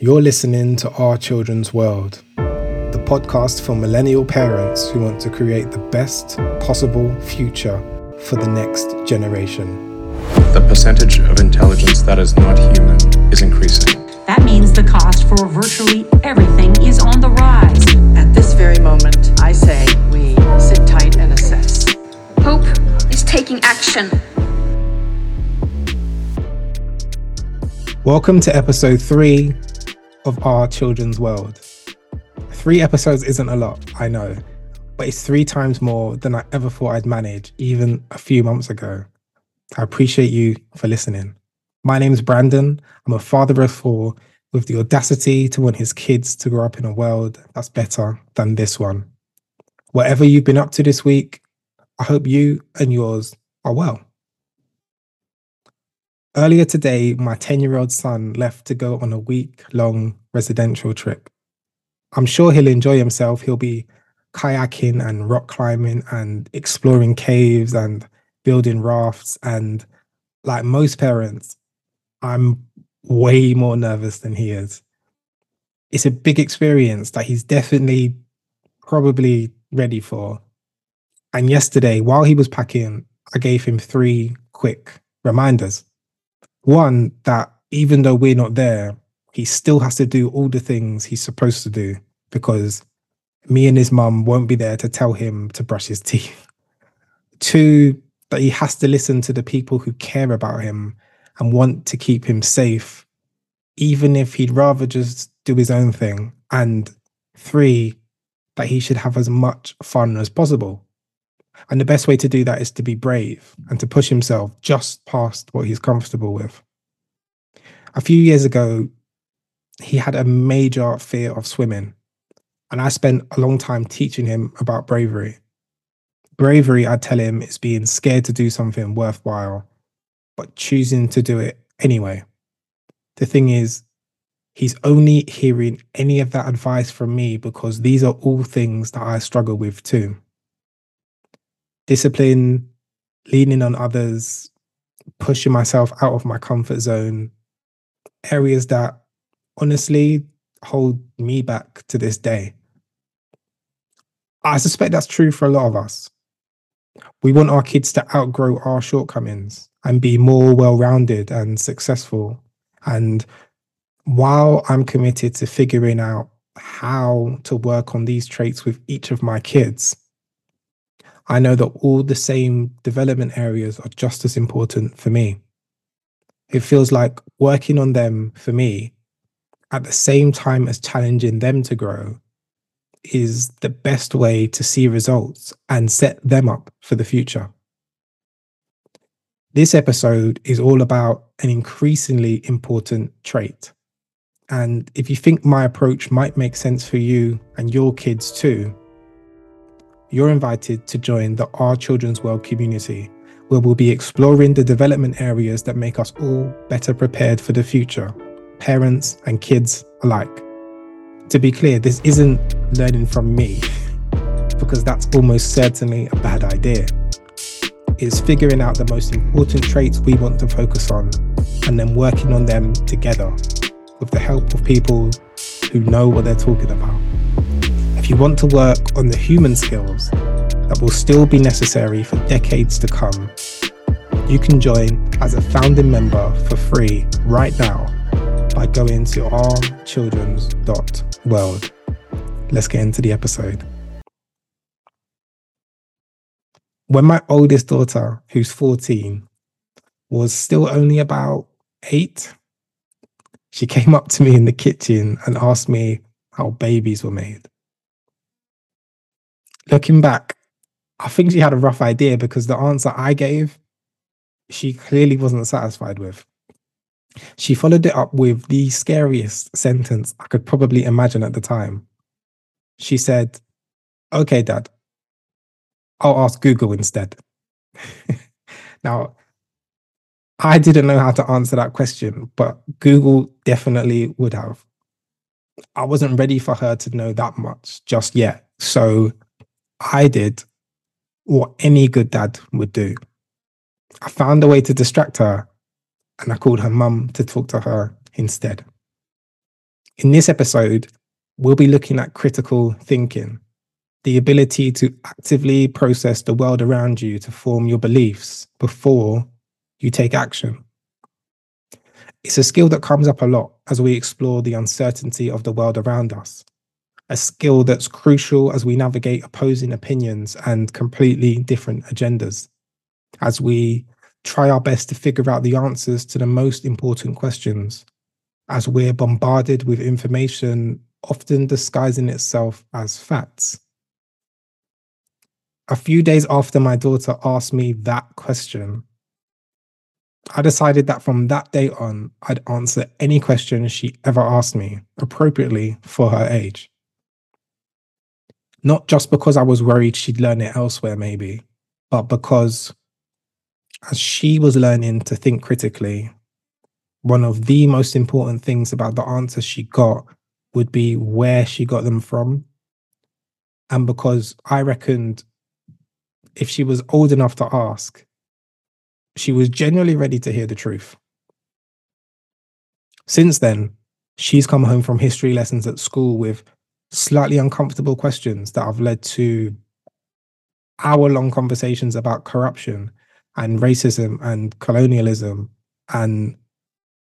You're listening to Our Children's World, the podcast for millennial parents who want to create the best possible future for the next generation. The percentage of intelligence that is not human is increasing. That means the cost for virtually everything is on the rise. At this very moment, I say we sit tight and assess. Hope is taking action. Welcome to episode three of Our Children's World. Three episodes isn't a lot, I know, but it's three times more than I ever thought I'd manage, even a few months ago. I appreciate you for listening. My name's Brandon. I'm a father of four with the audacity to want his kids to grow up in a world that's better than this one. Whatever you've been up to this week, I hope you and yours are well. Earlier today, my 10 year old son left to go on a week long residential trip. I'm sure he'll enjoy himself. He'll be kayaking and rock climbing and exploring caves and building rafts. And like most parents, I'm way more nervous than he is. It's a big experience that he's definitely probably ready for. And yesterday, while he was packing, I gave him three quick reminders. One, that even though we're not there, he still has to do all the things he's supposed to do because me and his mum won't be there to tell him to brush his teeth. Two, that he has to listen to the people who care about him and want to keep him safe, even if he'd rather just do his own thing. And three, that he should have as much fun as possible. And the best way to do that is to be brave and to push himself just past what he's comfortable with. A few years ago, he had a major fear of swimming. And I spent a long time teaching him about bravery. Bravery, I tell him, is being scared to do something worthwhile, but choosing to do it anyway. The thing is, he's only hearing any of that advice from me because these are all things that I struggle with too discipline, leaning on others, pushing myself out of my comfort zone, areas that honestly hold me back to this day. I suspect that's true for a lot of us. We want our kids to outgrow our shortcomings and be more well rounded and successful. And while I'm committed to figuring out how to work on these traits with each of my kids, I know that all the same development areas are just as important for me. It feels like working on them for me at the same time as challenging them to grow is the best way to see results and set them up for the future. This episode is all about an increasingly important trait. And if you think my approach might make sense for you and your kids too, you're invited to join the Our Children's World community, where we'll be exploring the development areas that make us all better prepared for the future, parents and kids alike. To be clear, this isn't learning from me, because that's almost certainly a bad idea. It's figuring out the most important traits we want to focus on and then working on them together with the help of people who know what they're talking about if you want to work on the human skills that will still be necessary for decades to come, you can join as a founding member for free right now by going to ourchildrens.world. Let's get into the episode. When my oldest daughter, who's 14, was still only about eight, she came up to me in the kitchen and asked me how babies were made looking back, I think she had a rough idea because the answer I gave, she clearly wasn't satisfied with. She followed it up with the scariest sentence I could probably imagine at the time. She said, Okay, dad, I'll ask Google instead. now, I didn't know how to answer that question, but Google definitely would have. I wasn't ready for her to know that much just yet. So I did what any good dad would do. I found a way to distract her and I called her mum to talk to her instead. In this episode, we'll be looking at critical thinking, the ability to actively process the world around you to form your beliefs before you take action. It's a skill that comes up a lot as we explore the uncertainty of the world around us, a skill that's crucial as we navigate opposing opinions and completely different agendas, as we try our best to figure out the answers to the most important questions, as we're bombarded with information often disguising itself as facts. A few days after my daughter asked me that question, I decided that from that day on, I'd answer any question she ever asked me appropriately for her age. Not just because I was worried she'd learn it elsewhere, maybe, but because as she was learning to think critically, one of the most important things about the answers she got would be where she got them from. And because I reckoned if she was old enough to ask, she was genuinely ready to hear the truth. Since then, she's come home from history lessons at school with slightly uncomfortable questions that have led to hour long conversations about corruption and racism and colonialism and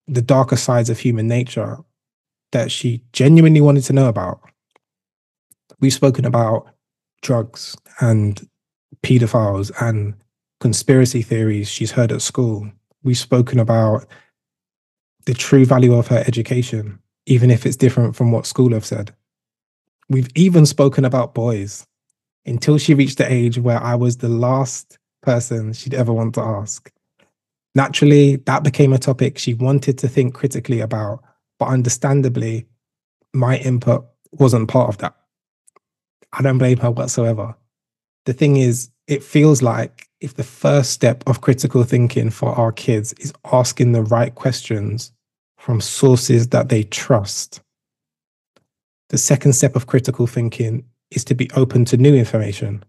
the darker sides of human nature that she genuinely wanted to know about. We've spoken about drugs and pedophiles and conspiracy theories she's heard at school. We've spoken about the true value of her education, even if it's different from what school have said. We've even spoken about boys until she reached the age where I was the last person she'd ever want to ask. Naturally, that became a topic she wanted to think critically about, but understandably, my input wasn't part of that. I don't blame her whatsoever. The thing is, it feels like if the first step of critical thinking for our kids is asking the right questions from sources that they trust, the second step of critical thinking is to be open to new information.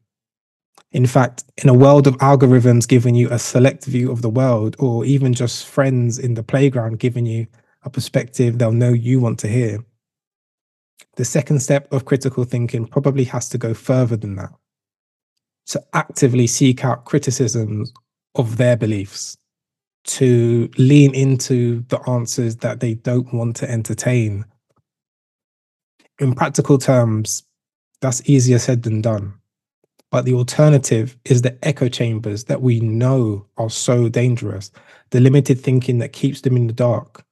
In fact, in a world of algorithms giving you a select view of the world, or even just friends in the playground giving you a perspective they'll know you want to hear, the second step of critical thinking probably has to go further than that to actively seek out criticisms of their beliefs, to lean into the answers that they don't want to entertain. In practical terms, that's easier said than done. But the alternative is the echo chambers that we know are so dangerous, the limited thinking that keeps them in the dark,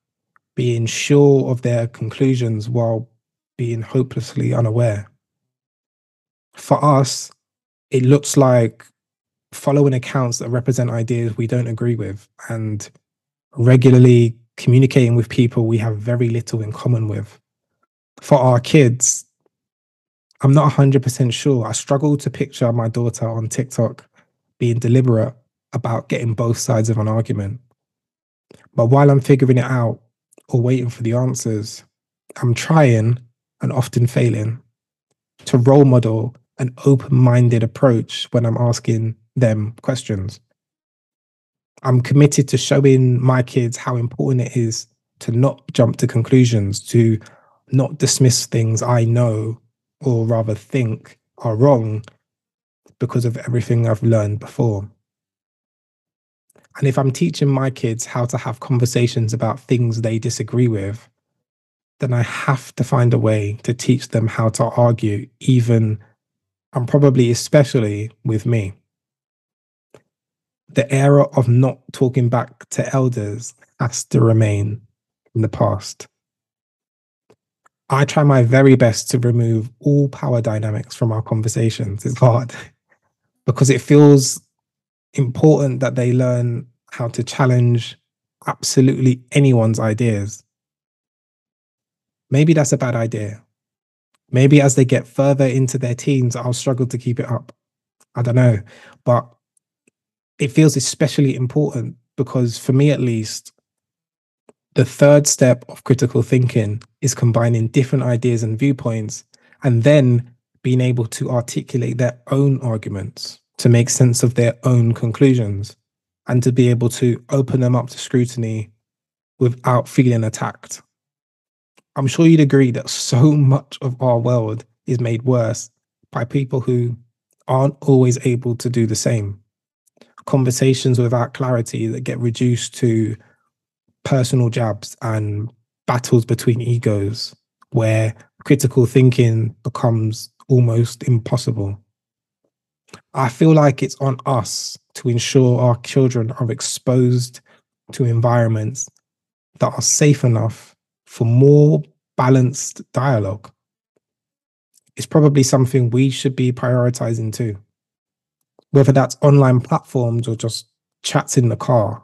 being sure of their conclusions while being hopelessly unaware. For us, it looks like following accounts that represent ideas we don't agree with and regularly communicating with people we have very little in common with. For our kids, I'm not 100% sure. I struggle to picture my daughter on TikTok being deliberate about getting both sides of an argument. But while I'm figuring it out or waiting for the answers, I'm trying and often failing to role model an open minded approach when I'm asking them questions. I'm committed to showing my kids how important it is to not jump to conclusions, to not dismiss things I know or rather think are wrong because of everything I've learned before. And if I'm teaching my kids how to have conversations about things they disagree with, then I have to find a way to teach them how to argue, even and probably especially with me. The era of not talking back to elders has to remain in the past. I try my very best to remove all power dynamics from our conversations. It's hard because it feels important that they learn how to challenge absolutely anyone's ideas. Maybe that's a bad idea. Maybe as they get further into their teens, I'll struggle to keep it up. I don't know. But it feels especially important because, for me at least, the third step of critical thinking is combining different ideas and viewpoints and then being able to articulate their own arguments to make sense of their own conclusions and to be able to open them up to scrutiny without feeling attacked. I'm sure you'd agree that so much of our world is made worse by people who aren't always able to do the same. Conversations without clarity that get reduced to personal jabs and battles between egos, where critical thinking becomes almost impossible. I feel like it's on us to ensure our children are exposed to environments that are safe enough for more balanced dialogue. It's probably something we should be prioritizing too. Whether that's online platforms or just chats in the car,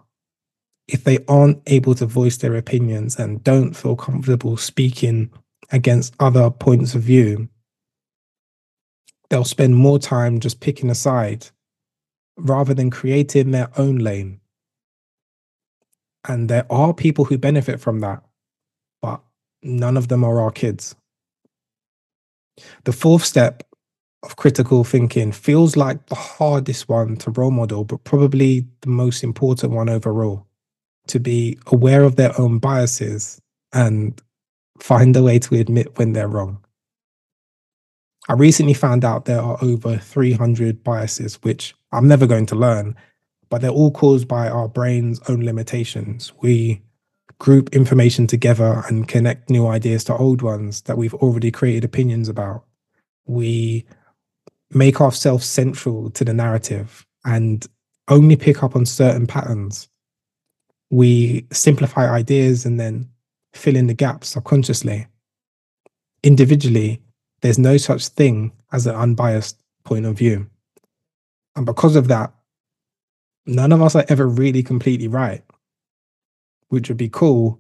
if they aren't able to voice their opinions and don't feel comfortable speaking against other points of view, they'll spend more time just picking a side rather than creating their own lane. And there are people who benefit from that, but none of them are our kids. The fourth step of critical thinking feels like the hardest one to role model, but probably the most important one overall to be aware of their own biases and find a way to admit when they're wrong. I recently found out there are over 300 biases, which I'm never going to learn, but they're all caused by our brain's own limitations. We group information together and connect new ideas to old ones that we've already created opinions about. We make ourselves central to the narrative and only pick up on certain patterns. We simplify ideas and then fill in the gaps subconsciously. Individually, there's no such thing as an unbiased point of view. And because of that, none of us are ever really completely right, which would be cool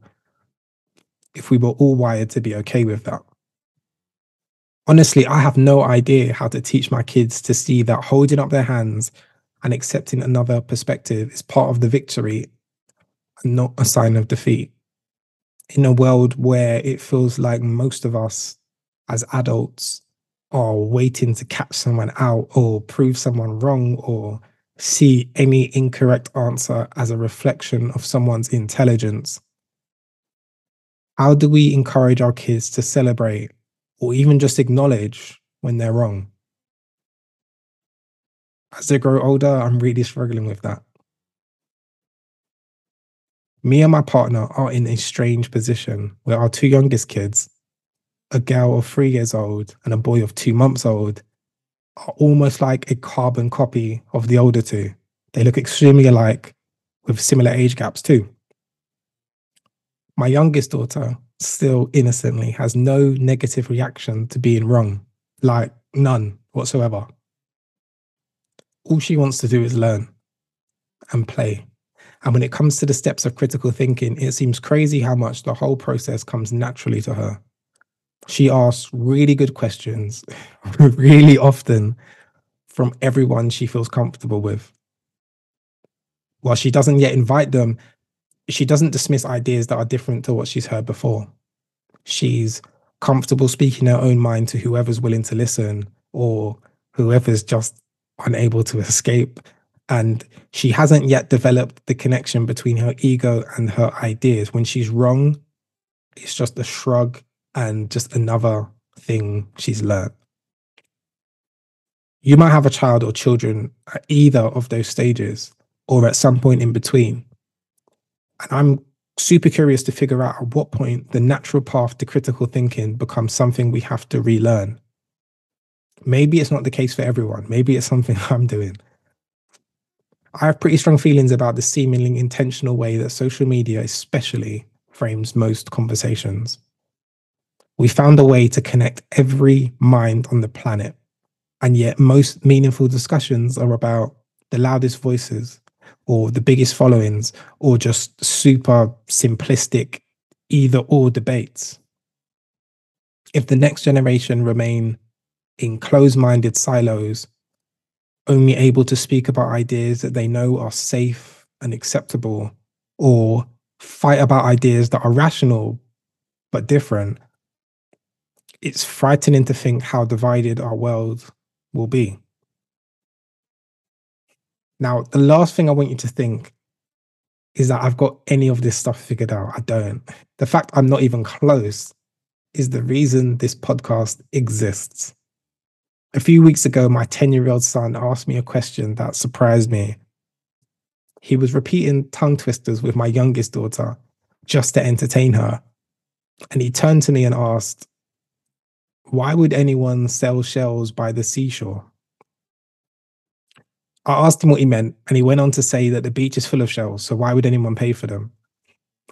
if we were all wired to be okay with that. Honestly, I have no idea how to teach my kids to see that holding up their hands and accepting another perspective is part of the victory not a sign of defeat. In a world where it feels like most of us as adults are waiting to catch someone out or prove someone wrong or see any incorrect answer as a reflection of someone's intelligence. How do we encourage our kids to celebrate or even just acknowledge when they're wrong? As they grow older, I'm really struggling with that. Me and my partner are in a strange position where our two youngest kids a girl of three years old and a boy of two months old are almost like a carbon copy of the older two. They look extremely alike with similar age gaps too. My youngest daughter, still innocently, has no negative reaction to being wrong, like none whatsoever. All she wants to do is learn and play. And when it comes to the steps of critical thinking, it seems crazy how much the whole process comes naturally to her. She asks really good questions really often from everyone she feels comfortable with. While she doesn't yet invite them, she doesn't dismiss ideas that are different to what she's heard before. She's comfortable speaking her own mind to whoever's willing to listen or whoever's just unable to escape. And she hasn't yet developed the connection between her ego and her ideas. When she's wrong, it's just a shrug and just another thing she's learned. You might have a child or children at either of those stages or at some point in between. And I'm super curious to figure out at what point the natural path to critical thinking becomes something we have to relearn. Maybe it's not the case for everyone. Maybe it's something I'm doing. I have pretty strong feelings about the seemingly intentional way that social media, especially, frames most conversations. We found a way to connect every mind on the planet. And yet, most meaningful discussions are about the loudest voices or the biggest followings or just super simplistic either or debates. If the next generation remain in closed minded silos, only able to speak about ideas that they know are safe and acceptable, or fight about ideas that are rational but different, it's frightening to think how divided our world will be. Now, the last thing I want you to think is that I've got any of this stuff figured out. I don't. The fact I'm not even close is the reason this podcast exists. A few weeks ago, my 10 year old son asked me a question that surprised me. He was repeating tongue twisters with my youngest daughter just to entertain her. And he turned to me and asked, Why would anyone sell shells by the seashore? I asked him what he meant, and he went on to say that the beach is full of shells, so why would anyone pay for them?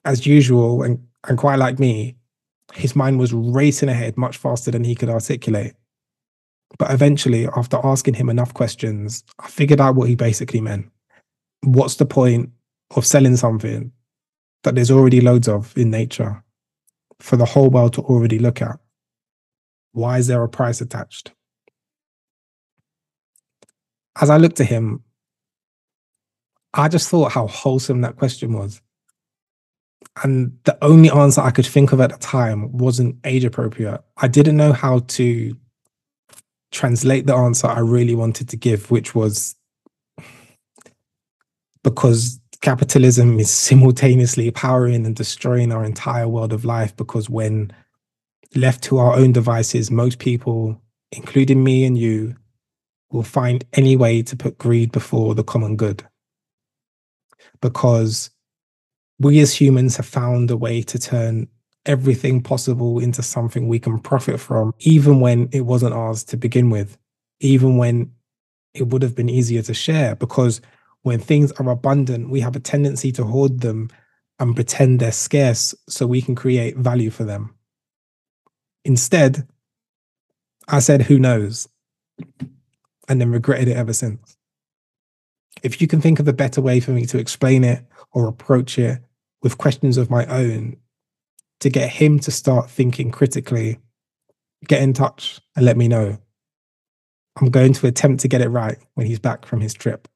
As usual, and, and quite like me, his mind was racing ahead much faster than he could articulate. But eventually, after asking him enough questions, I figured out what he basically meant. What's the point of selling something that there's already loads of in nature for the whole world to already look at? Why is there a price attached? As I looked at him, I just thought how wholesome that question was. And the only answer I could think of at the time wasn't age appropriate. I didn't know how to translate the answer I really wanted to give, which was because capitalism is simultaneously powering and destroying our entire world of life. Because when left to our own devices, most people, including me and you, will find any way to put greed before the common good. Because we as humans have found a way to turn everything possible into something we can profit from, even when it wasn't ours to begin with, even when it would have been easier to share. Because when things are abundant, we have a tendency to hoard them and pretend they're scarce so we can create value for them. Instead, I said, who knows? And then regretted it ever since. If you can think of a better way for me to explain it or approach it with questions of my own to get him to start thinking critically, get in touch and let me know. I'm going to attempt to get it right when he's back from his trip.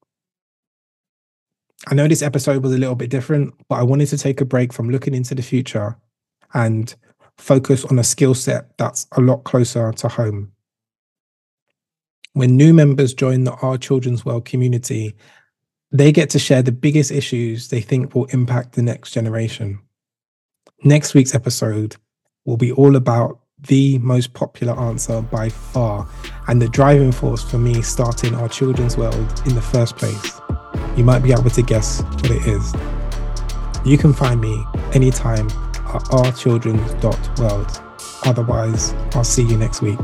I know this episode was a little bit different, but I wanted to take a break from looking into the future and focus on a skill set that's a lot closer to home. When new members join the Our Children's World community, they get to share the biggest issues they think will impact the next generation. Next week's episode will be all about the most popular answer by far and the driving force for me starting our children's world in the first place. You might be able to guess what it is. You can find me anytime at ourchildrens.world. Otherwise, I'll see you next week.